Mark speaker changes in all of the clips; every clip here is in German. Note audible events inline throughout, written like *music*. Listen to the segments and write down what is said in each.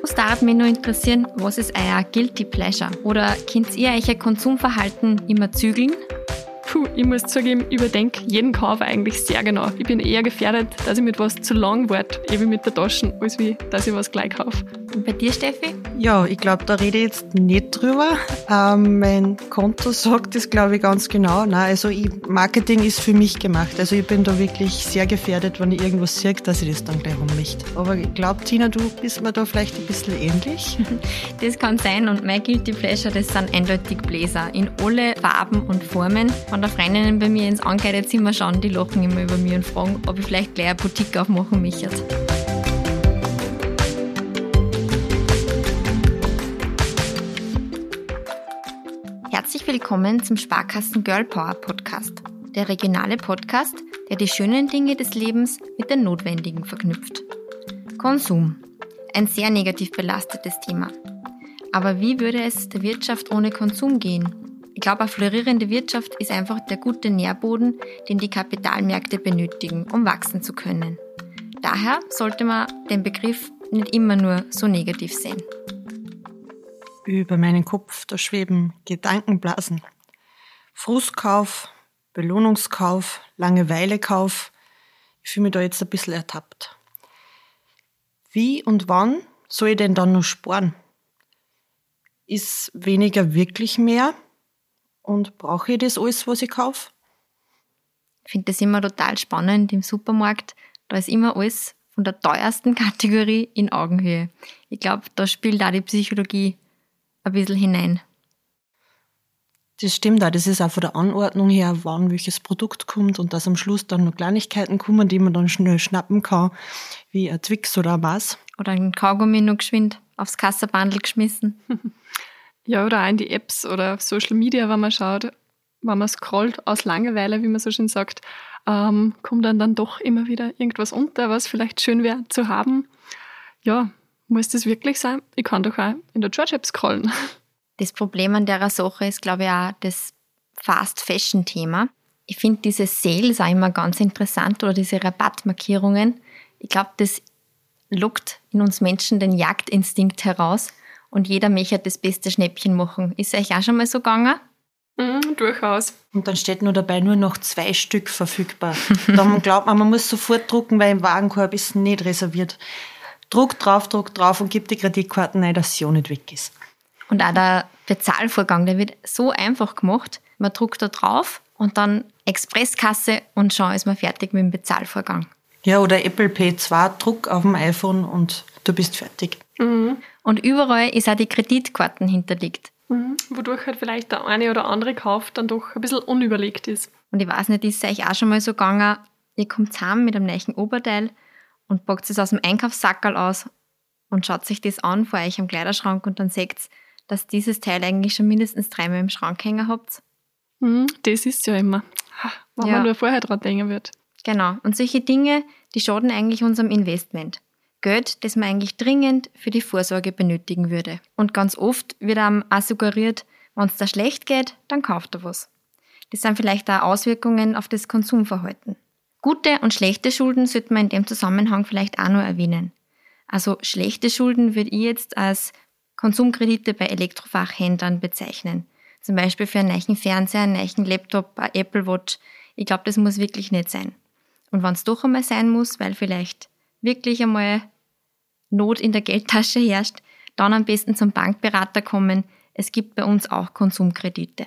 Speaker 1: Was darf mich nur interessieren, was ist euer Guilty Pleasure? Oder könnt ihr ein Konsumverhalten immer zügeln?
Speaker 2: Puh, ich muss zugeben, ich überdenke jeden Kauf eigentlich sehr genau. Ich bin eher gefährdet, dass ich mit was zu lang warte, eben mit der Tasche, als wie, dass ich was gleich kaufe.
Speaker 1: Und bei dir, Steffi?
Speaker 3: Ja, ich glaube, da rede ich jetzt nicht drüber. Ähm, mein Konto sagt das, glaube ich, ganz genau. Nein, also ich, Marketing ist für mich gemacht. Also ich bin da wirklich sehr gefährdet, wenn ich irgendwas sehe, dass ich das dann gleich ummöchte. Aber ich glaube, Tina, du bist mir da vielleicht ein bisschen ähnlich. *laughs*
Speaker 1: Das kann sein und mein Guilty Pleasure, das sind eindeutig Bläser. In alle Farben und Formen. Wenn da Freundinnen bei mir ins Ankleidezimmer schauen, die lachen immer über mich und fragen, ob ich vielleicht gleich eine Boutique aufmachen möchte. Herzlich willkommen zum Sparkassen Girl Power Podcast, der regionale Podcast, der die schönen Dinge des Lebens mit den notwendigen verknüpft. Konsum. Ein sehr negativ belastetes Thema. Aber wie würde es der Wirtschaft ohne Konsum gehen? Ich glaube, eine florierende Wirtschaft ist einfach der gute Nährboden, den die Kapitalmärkte benötigen, um wachsen zu können. Daher sollte man den Begriff nicht immer nur so negativ sehen.
Speaker 3: Über meinen Kopf, da schweben Gedankenblasen. Frustkauf, Belohnungskauf, Langeweilekauf. Ich fühle mich da jetzt ein bisschen ertappt. Wie und wann soll ich denn dann noch sparen? Ist weniger wirklich mehr? Und brauche ich das alles, was ich kaufe?
Speaker 1: Ich finde das immer total spannend im Supermarkt. Da ist immer alles von der teuersten *laughs* Kategorie in Augenhöhe. Ich glaube, da spielt auch die Psychologie ein bisschen hinein.
Speaker 3: Das stimmt auch. Das ist auch von der Anordnung her, wann welches Produkt kommt und dass am Schluss dann noch Kleinigkeiten kommen, die man dann schnell schnappen kann, wie ein Twix oder was.
Speaker 1: Oder ein Kaugummi noch geschwind aufs Kasserbandel geschmissen. *laughs*
Speaker 2: Ja, oder auch in die Apps oder auf Social Media, wenn man schaut, wenn man scrollt aus Langeweile, wie man so schön sagt, ähm, kommt dann dann doch immer wieder irgendwas unter, was vielleicht schön wäre zu haben. Ja, muss das wirklich sein? Ich kann doch auch in der George App scrollen.
Speaker 1: Das Problem an der Sache ist, glaube ich, auch das Fast-Fashion-Thema. Ich finde diese Sales auch immer ganz interessant oder diese Rabattmarkierungen. Ich glaube, das lockt in uns Menschen den Jagdinstinkt heraus und jeder möchte das beste Schnäppchen machen. Ist euch auch schon mal so gegangen?
Speaker 2: Mhm, durchaus.
Speaker 3: Und dann steht nur dabei nur noch zwei Stück verfügbar. dann *laughs* glaubt man, man muss sofort drucken, weil im Wagenkorb ist nicht reserviert. Druck drauf, Druck drauf und gibt die Kreditkarten ein, dass sie auch nicht weg ist.
Speaker 1: Und auch der Bezahlvorgang, der wird so einfach gemacht. Man druckt da drauf und dann Expresskasse und schon ist man fertig mit dem Bezahlvorgang.
Speaker 3: Ja, oder Apple Pay 2, Druck auf dem iPhone und du bist fertig.
Speaker 1: Mhm. Und überall ist auch die Kreditkarten hinterlegt.
Speaker 2: Mhm. Wodurch halt vielleicht der eine oder andere Kauf dann doch ein bisschen unüberlegt ist.
Speaker 1: Und ich weiß nicht, ist es euch auch schon mal so gegangen, ihr kommt heim mit einem neuen Oberteil und packt es aus dem Einkaufssackerl aus und schaut sich das an vor euch am Kleiderschrank und dann seht ihr, dass dieses Teil eigentlich schon mindestens dreimal im Schrank hängen habt.
Speaker 2: Mhm, das ist ja immer, wenn ja. man nur vorher dran denken wird.
Speaker 1: Genau. Und solche Dinge, die schaden eigentlich unserem Investment. Geld, das man eigentlich dringend für die Vorsorge benötigen würde. Und ganz oft wird einem auch suggeriert, wenn es da schlecht geht, dann kauft er was. Das sind vielleicht auch Auswirkungen auf das Konsumverhalten. Gute und schlechte Schulden sollte man in dem Zusammenhang vielleicht auch noch erwähnen. Also schlechte Schulden würde ich jetzt als Konsumkredite bei Elektrofachhändlern bezeichnen. Zum Beispiel für einen neuen Fernseher, einen neuen Laptop, eine Apple Watch. Ich glaube, das muss wirklich nicht sein. Und wenn es doch einmal sein muss, weil vielleicht wirklich einmal Not in der Geldtasche herrscht, dann am besten zum Bankberater kommen. Es gibt bei uns auch Konsumkredite.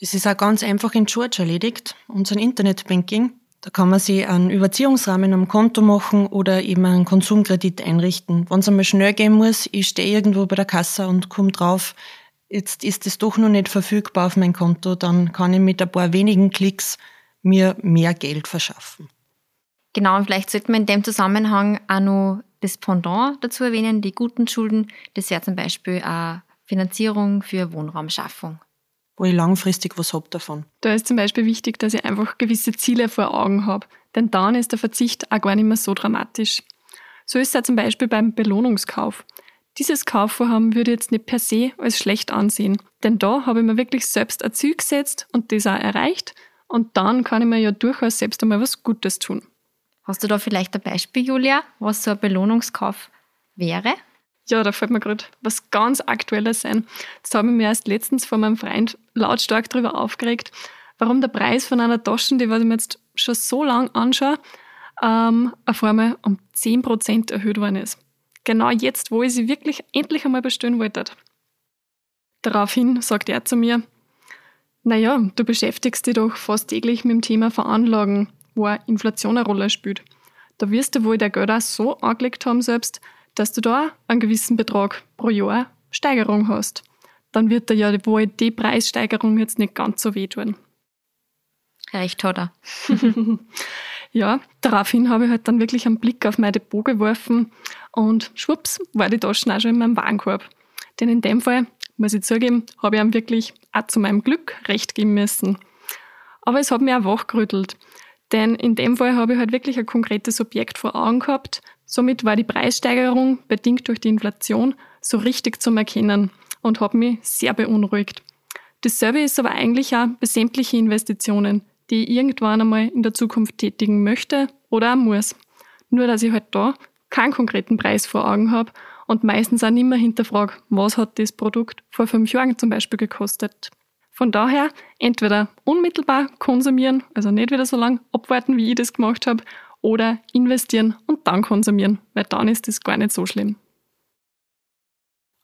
Speaker 3: Das ist auch ganz einfach in George erledigt, unser Internetbanking. Da kann man sich einen Überziehungsrahmen am Konto machen oder eben einen Konsumkredit einrichten. Wenn es einmal schnell gehen muss, ich stehe irgendwo bei der Kasse und komme drauf, jetzt ist es doch noch nicht verfügbar auf mein Konto, dann kann ich mit ein paar wenigen Klicks mir mehr Geld verschaffen.
Speaker 1: Genau, und vielleicht sollte man in dem Zusammenhang auch noch das Pendant dazu erwähnen, die guten Schulden. Das wäre zum Beispiel eine Finanzierung für Wohnraumschaffung.
Speaker 3: Wo ich langfristig was habe davon.
Speaker 2: Da ist zum Beispiel wichtig, dass ich einfach gewisse Ziele vor Augen habe. Denn dann ist der Verzicht auch gar nicht mehr so dramatisch. So ist es ja zum Beispiel beim Belohnungskauf. Dieses Kaufvorhaben würde ich jetzt nicht per se als schlecht ansehen. Denn da habe ich mir wirklich selbst ein Ziel gesetzt und das auch erreicht. Und dann kann ich mir ja durchaus selbst einmal was Gutes tun.
Speaker 1: Hast du da vielleicht ein Beispiel, Julia, was so ein Belohnungskauf wäre?
Speaker 2: Ja, da fällt mir gerade was ganz Aktuelles ein. Das habe ich mir erst letztens von meinem Freund lautstark darüber aufgeregt, warum der Preis von einer Tasche, die was ich mir jetzt schon so lange anschaue, ähm, auf einmal um 10% erhöht worden ist. Genau jetzt, wo ich sie wirklich endlich einmal bestellen wollte. Daraufhin sagt er zu mir, naja, du beschäftigst dich doch fast täglich mit dem Thema Veranlagen, wo Inflation eine Rolle spielt. Da wirst du wohl der Geld auch so angelegt haben selbst, dass du da einen gewissen Betrag pro Jahr Steigerung hast. Dann wird dir ja wohl die Preissteigerung jetzt nicht ganz so wehtun.
Speaker 1: Recht hat er. *laughs*
Speaker 2: ja, daraufhin habe ich halt dann wirklich einen Blick auf mein Depot geworfen und schwupps war die Taschen auch schon in meinem Warenkorb. Denn in dem Fall, muss ich zugeben, habe ich ihm wirklich auch zu meinem Glück recht geben müssen. Aber es hat mich auch wachgerüttelt. Denn in dem Fall habe ich halt wirklich ein konkretes Objekt vor Augen gehabt. Somit war die Preissteigerung, bedingt durch die Inflation, so richtig zum Erkennen und hat mich sehr beunruhigt. Dasselbe ist aber eigentlich auch bei sämtlichen Investitionen, die ich irgendwann einmal in der Zukunft tätigen möchte oder auch muss. Nur, dass ich halt da keinen konkreten Preis vor Augen habe und meistens auch nicht mehr hinterfrage, was hat das Produkt vor fünf Jahren zum Beispiel gekostet. Von daher entweder unmittelbar konsumieren, also nicht wieder so lange abwarten, wie ich das gemacht habe, oder investieren und dann konsumieren, weil dann ist das gar nicht so schlimm.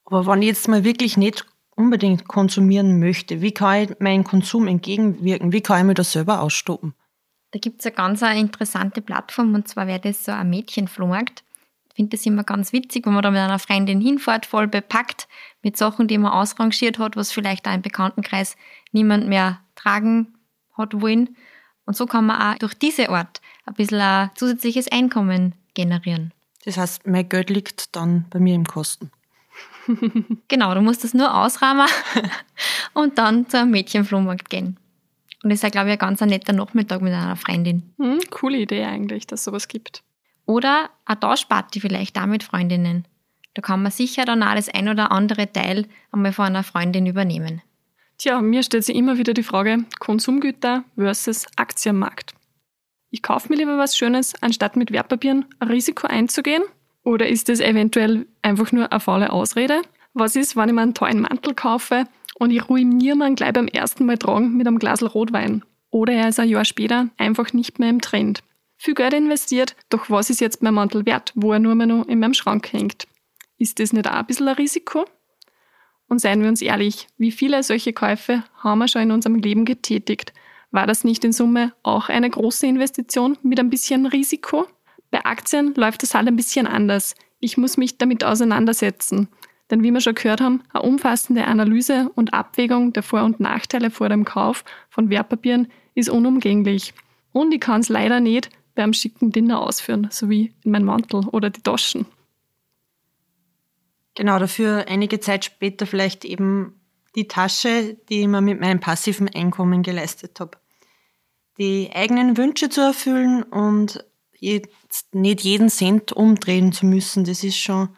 Speaker 3: Aber wenn ich jetzt mal wirklich nicht unbedingt konsumieren möchte, wie kann ich meinen Konsum entgegenwirken? Wie kann ich mir das selber ausstoppen?
Speaker 1: Da gibt es eine ganz interessante Plattform und zwar wäre das so ein Mädchenflohmarkt. Ich finde das immer ganz witzig, wenn man da mit einer Freundin hinfährt, voll bepackt mit Sachen, die man ausrangiert hat, was vielleicht auch im Bekanntenkreis niemand mehr tragen hat wollen. Und so kann man auch durch diese Art ein bisschen ein zusätzliches Einkommen generieren.
Speaker 3: Das heißt, mein Geld liegt dann bei mir im Kosten. *laughs*
Speaker 1: genau, du musst das nur ausrahmen *laughs* und dann zu einem Mädchenflohmarkt gehen. Und das ist ja, glaube ich, ein ganz netter Nachmittag mit einer Freundin.
Speaker 2: Hm, coole Idee eigentlich, dass es sowas gibt.
Speaker 1: Oder eine Tauschparty vielleicht auch mit Freundinnen. Da kann man sicher dann auch das ein oder andere Teil einmal von einer Freundin übernehmen.
Speaker 2: Tja, mir stellt sich immer wieder die Frage Konsumgüter versus Aktienmarkt. Ich kaufe mir lieber was Schönes, anstatt mit Wertpapieren ein Risiko einzugehen? Oder ist das eventuell einfach nur eine faule Ausrede? Was ist, wenn ich mir einen tollen Mantel kaufe und ich ruiniere mir gleich beim ersten Mal tragen mit einem Glas Rotwein? Oder er ist ein Jahr später einfach nicht mehr im Trend. Viel Geld investiert, doch was ist jetzt mein Mantel wert, wo er nur mehr noch in meinem Schrank hängt? Ist das nicht auch ein bisschen ein Risiko? Und seien wir uns ehrlich, wie viele solche Käufe haben wir schon in unserem Leben getätigt? War das nicht in Summe auch eine große Investition mit ein bisschen Risiko? Bei Aktien läuft das halt ein bisschen anders. Ich muss mich damit auseinandersetzen. Denn wie wir schon gehört haben, eine umfassende Analyse und Abwägung der Vor- und Nachteile vor dem Kauf von Wertpapieren ist unumgänglich. Und ich kann es leider nicht beim schicken Dinner ausführen, so wie in meinem Mantel oder die Taschen.
Speaker 3: Genau, dafür einige Zeit später vielleicht eben die Tasche, die ich mir mit meinem passiven Einkommen geleistet habe. Die eigenen Wünsche zu erfüllen und jetzt nicht jeden Cent umdrehen zu müssen, das ist schon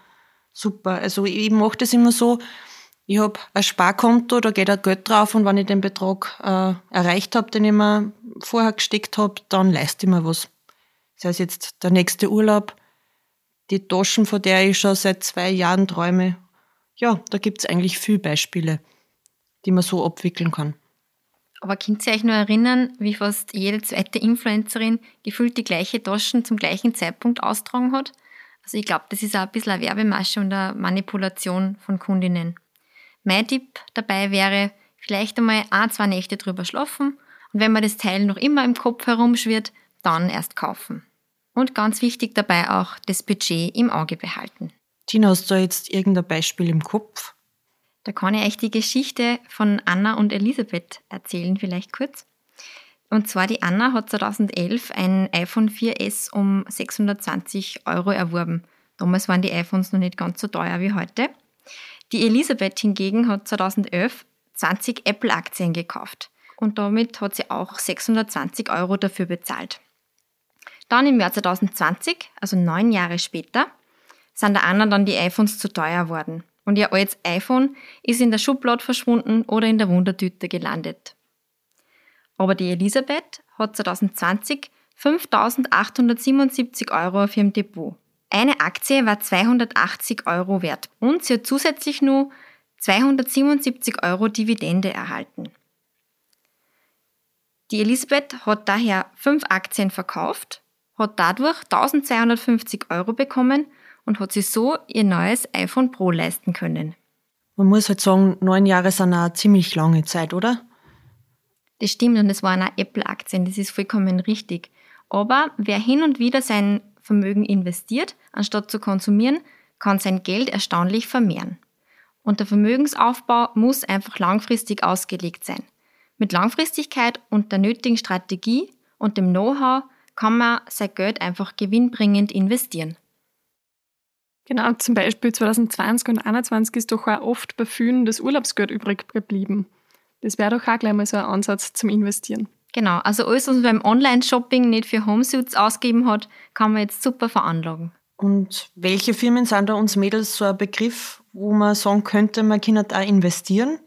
Speaker 3: super. Also ich mache das immer so, ich habe ein Sparkonto, da geht ein Geld drauf und wenn ich den Betrag äh, erreicht habe, den ich mir vorher gesteckt habe, dann leiste ich mir was. Das heißt jetzt der nächste Urlaub, die Taschen, von der ich schon seit zwei Jahren träume. Ja, da gibt es eigentlich viele Beispiele, die man so abwickeln kann.
Speaker 1: Aber könnt ihr euch nur erinnern, wie fast jede zweite Influencerin gefühlt die gleiche Taschen zum gleichen Zeitpunkt austragen hat? Also ich glaube, das ist auch ein bisschen eine Werbemasche und eine Manipulation von Kundinnen. Mein Tipp dabei wäre, vielleicht einmal ein, zwei Nächte drüber schlafen und wenn man das Teil noch immer im Kopf herumschwirrt, dann erst kaufen. Und ganz wichtig dabei auch das Budget im Auge behalten.
Speaker 3: Tina, hast du jetzt irgendein Beispiel im Kopf?
Speaker 1: Da kann ich euch die Geschichte von Anna und Elisabeth erzählen, vielleicht kurz. Und zwar die Anna hat 2011 ein iPhone 4S um 620 Euro erworben. Damals waren die iPhones noch nicht ganz so teuer wie heute. Die Elisabeth hingegen hat 2011 20 Apple-Aktien gekauft. Und damit hat sie auch 620 Euro dafür bezahlt. Dann im Jahr 2020, also neun Jahre später, sind der Anna dann die iPhones zu teuer geworden und ihr altes iPhone ist in der Schublade verschwunden oder in der Wundertüte gelandet. Aber die Elisabeth hat 2020 5.877 Euro auf ihrem Depot. Eine Aktie war 280 Euro wert und sie hat zusätzlich nur 277 Euro Dividende erhalten. Die Elisabeth hat daher fünf Aktien verkauft, hat dadurch 1250 Euro bekommen und hat sich so ihr neues iPhone Pro leisten können.
Speaker 3: Man muss halt sagen, neun Jahre sind eine ziemlich lange Zeit, oder?
Speaker 1: Das stimmt und es waren auch Apple-Aktien, das ist vollkommen richtig. Aber wer hin und wieder sein Vermögen investiert, anstatt zu konsumieren, kann sein Geld erstaunlich vermehren. Und der Vermögensaufbau muss einfach langfristig ausgelegt sein. Mit Langfristigkeit und der nötigen Strategie und dem Know-how kann man sein Geld einfach gewinnbringend investieren.
Speaker 2: Genau, zum Beispiel 2020 und 2021 ist doch auch oft bei vielen das Urlaubsgeld übrig geblieben. Das wäre doch auch gleich mal so ein Ansatz zum Investieren.
Speaker 1: Genau, also alles, was man beim Online-Shopping nicht für Homesuits ausgegeben hat, kann man jetzt super veranlagen.
Speaker 3: Und welche Firmen sind da uns Mädels so ein Begriff, wo man sagen könnte, man kann da investieren?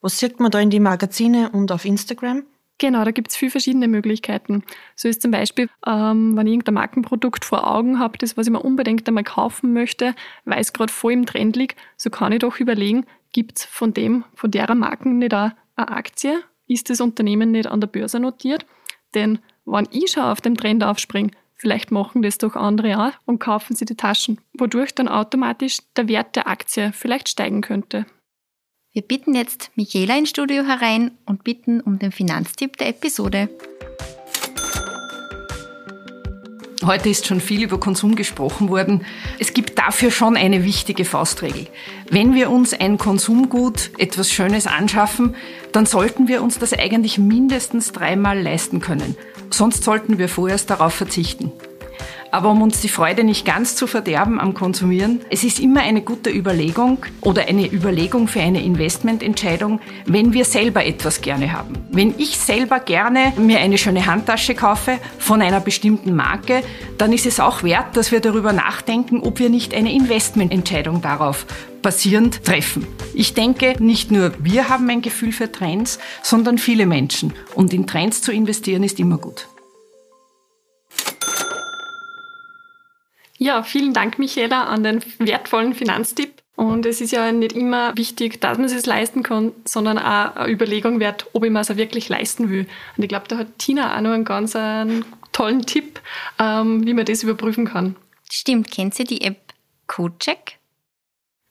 Speaker 3: Was sieht man da in die Magazine und auf Instagram?
Speaker 2: Genau, da gibt es viele verschiedene Möglichkeiten. So ist zum Beispiel, ähm, wenn ich irgendein Markenprodukt vor Augen habe, das, was ich mir unbedingt einmal kaufen möchte, weil es gerade voll im Trend liegt, so kann ich doch überlegen, gibt es von dem, von der Marken nicht auch eine Aktie? Ist das Unternehmen nicht an der Börse notiert? Denn wenn ich schon auf dem Trend aufspringe, vielleicht machen das doch andere auch und kaufen sie die Taschen, wodurch dann automatisch der Wert der Aktie vielleicht steigen könnte.
Speaker 1: Wir bitten jetzt Michaela ins Studio herein und bitten um den Finanztipp der Episode.
Speaker 4: Heute ist schon viel über Konsum gesprochen worden. Es gibt dafür schon eine wichtige Faustregel. Wenn wir uns ein Konsumgut, etwas Schönes anschaffen, dann sollten wir uns das eigentlich mindestens dreimal leisten können. Sonst sollten wir vorerst darauf verzichten. Aber um uns die Freude nicht ganz zu verderben am Konsumieren, es ist immer eine gute Überlegung oder eine Überlegung für eine Investmententscheidung, wenn wir selber etwas gerne haben. Wenn ich selber gerne mir eine schöne Handtasche kaufe von einer bestimmten Marke, dann ist es auch wert, dass wir darüber nachdenken, ob wir nicht eine Investmententscheidung darauf basierend treffen. Ich denke, nicht nur wir haben ein Gefühl für Trends, sondern viele Menschen. Und in Trends zu investieren ist immer gut.
Speaker 2: Ja, vielen Dank, Michaela, an den wertvollen Finanztipp. Und es ist ja nicht immer wichtig, dass man es leisten kann, sondern auch eine Überlegung wert, ob ich mir es auch wirklich leisten will. Und ich glaube, da hat Tina auch noch einen ganz einen tollen Tipp, ähm, wie man das überprüfen kann.
Speaker 1: Stimmt, kennt ihr die App CodeCheck?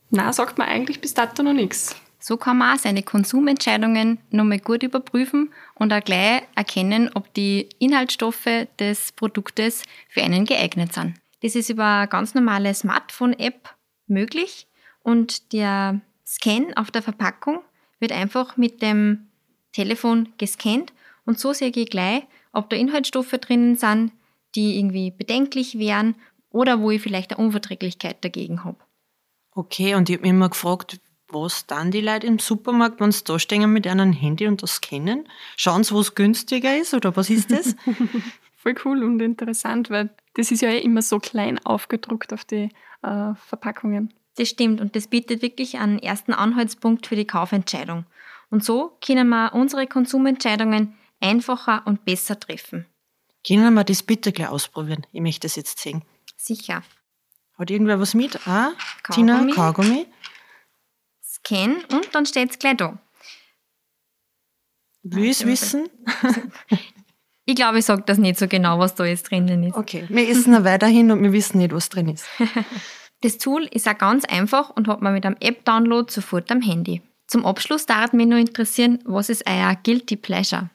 Speaker 2: Na, sagt man eigentlich bis dato noch nichts.
Speaker 1: So kann man auch seine Konsumentscheidungen nochmal gut überprüfen und auch gleich erkennen, ob die Inhaltsstoffe des Produktes für einen geeignet sind. Das ist über eine ganz normale Smartphone-App möglich und der Scan auf der Verpackung wird einfach mit dem Telefon gescannt und so sehe ich gleich, ob da Inhaltsstoffe drinnen sind, die irgendwie bedenklich wären oder wo ich vielleicht eine Unverträglichkeit dagegen habe.
Speaker 3: Okay, und ich habe mich immer gefragt, was dann die Leute im Supermarkt, wenn sie da stehen mit einem Handy und das scannen? Schauen sie, was günstiger ist oder was ist das? *laughs*
Speaker 2: Voll cool und interessant, weil das ist ja eh immer so klein aufgedruckt auf die äh, Verpackungen.
Speaker 1: Das stimmt und das bietet wirklich einen ersten Anhaltspunkt für die Kaufentscheidung. Und so können wir unsere Konsumentscheidungen einfacher und besser treffen.
Speaker 3: Können wir das bitte gleich ausprobieren? Ich möchte das jetzt sehen.
Speaker 1: Sicher.
Speaker 3: Hat irgendwer was mit? Ah, Kaugummi. Tina, Kaugummi.
Speaker 1: Scan und dann steht es gleich da.
Speaker 3: Will ich es wissen? *laughs*
Speaker 1: Ich glaube, ich sage das nicht so genau, was da jetzt drinnen ist.
Speaker 3: Okay, wir essen noch weiterhin und wir wissen nicht, was drin ist. *laughs*
Speaker 1: das Tool ist auch ganz einfach und hat man mit einem App-Download sofort am Handy. Zum Abschluss darf mich nur interessieren, was ist euer Guilty Pleasure?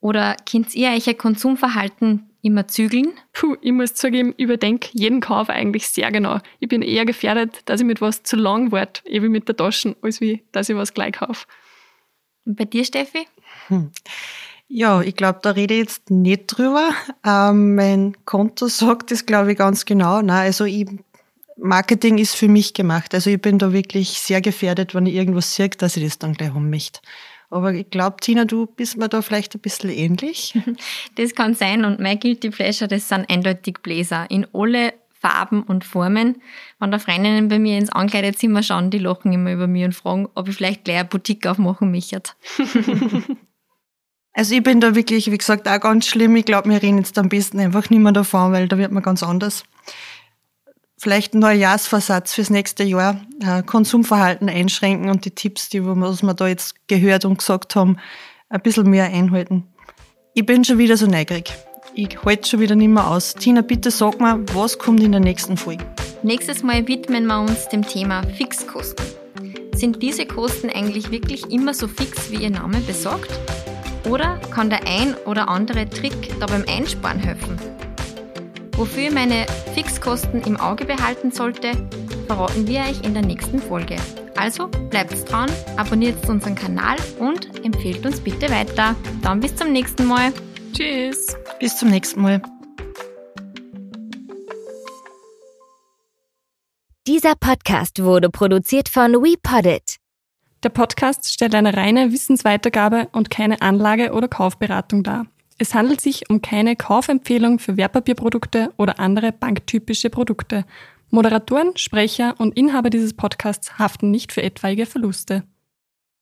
Speaker 1: Oder könnt ihr euer Konsumverhalten immer zügeln?
Speaker 2: Puh, ich muss zugeben, ich überdenke jeden Kauf eigentlich sehr genau. Ich bin eher gefährdet, dass ich mit was zu lang warte, eben mit der Tasche, als wie, dass ich was gleich kaufe.
Speaker 1: Und bei dir, Steffi?
Speaker 3: Hm. Ja, ich glaube, da rede ich jetzt nicht drüber. Ähm, mein Konto sagt das, glaube ich, ganz genau. Nein, also ich, Marketing ist für mich gemacht. Also ich bin da wirklich sehr gefährdet, wenn ich irgendwas sehe, dass ich das dann gleich haben möchte. Aber ich glaube, Tina, du bist mir da vielleicht ein bisschen ähnlich. *laughs*
Speaker 1: Das kann sein und mein Guilty Pleasure, das sind eindeutig Bläser in alle Farben und Formen. Wenn da Freundinnen bei mir ins Ankleidezimmer schauen, die lachen immer über mich und fragen, ob ich vielleicht gleich eine Boutique aufmachen möchte. *laughs*
Speaker 3: Also ich bin da wirklich, wie gesagt, auch ganz schlimm. Ich glaube, wir reden jetzt am besten einfach nicht mehr davon, weil da wird man ganz anders. vielleicht ein Neujahrsversatz fürs nächste Jahr, äh, Konsumverhalten einschränken und die Tipps, die was wir da jetzt gehört und gesagt haben, ein bisschen mehr einhalten. Ich bin schon wieder so neugierig. Ich halte schon wieder nicht mehr aus. Tina, bitte sag mal, was kommt in der nächsten Folge?
Speaker 1: Nächstes Mal widmen wir uns dem Thema Fixkosten. Sind diese Kosten eigentlich wirklich immer so fix, wie ihr Name besagt? Oder kann der ein oder andere Trick da beim Einsparen helfen? Wofür ihr meine Fixkosten im Auge behalten sollte, verraten wir euch in der nächsten Folge. Also bleibt dran, abonniert unseren Kanal und empfehlt uns bitte weiter. Dann bis zum nächsten Mal.
Speaker 2: Tschüss.
Speaker 3: Bis zum nächsten Mal.
Speaker 5: Dieser Podcast wurde produziert von WePoddit.
Speaker 2: Der Podcast stellt eine reine Wissensweitergabe und keine Anlage- oder Kaufberatung dar. Es handelt sich um keine Kaufempfehlung für Wertpapierprodukte oder andere banktypische Produkte. Moderatoren, Sprecher und Inhaber dieses Podcasts haften nicht für etwaige Verluste.